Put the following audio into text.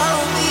follow me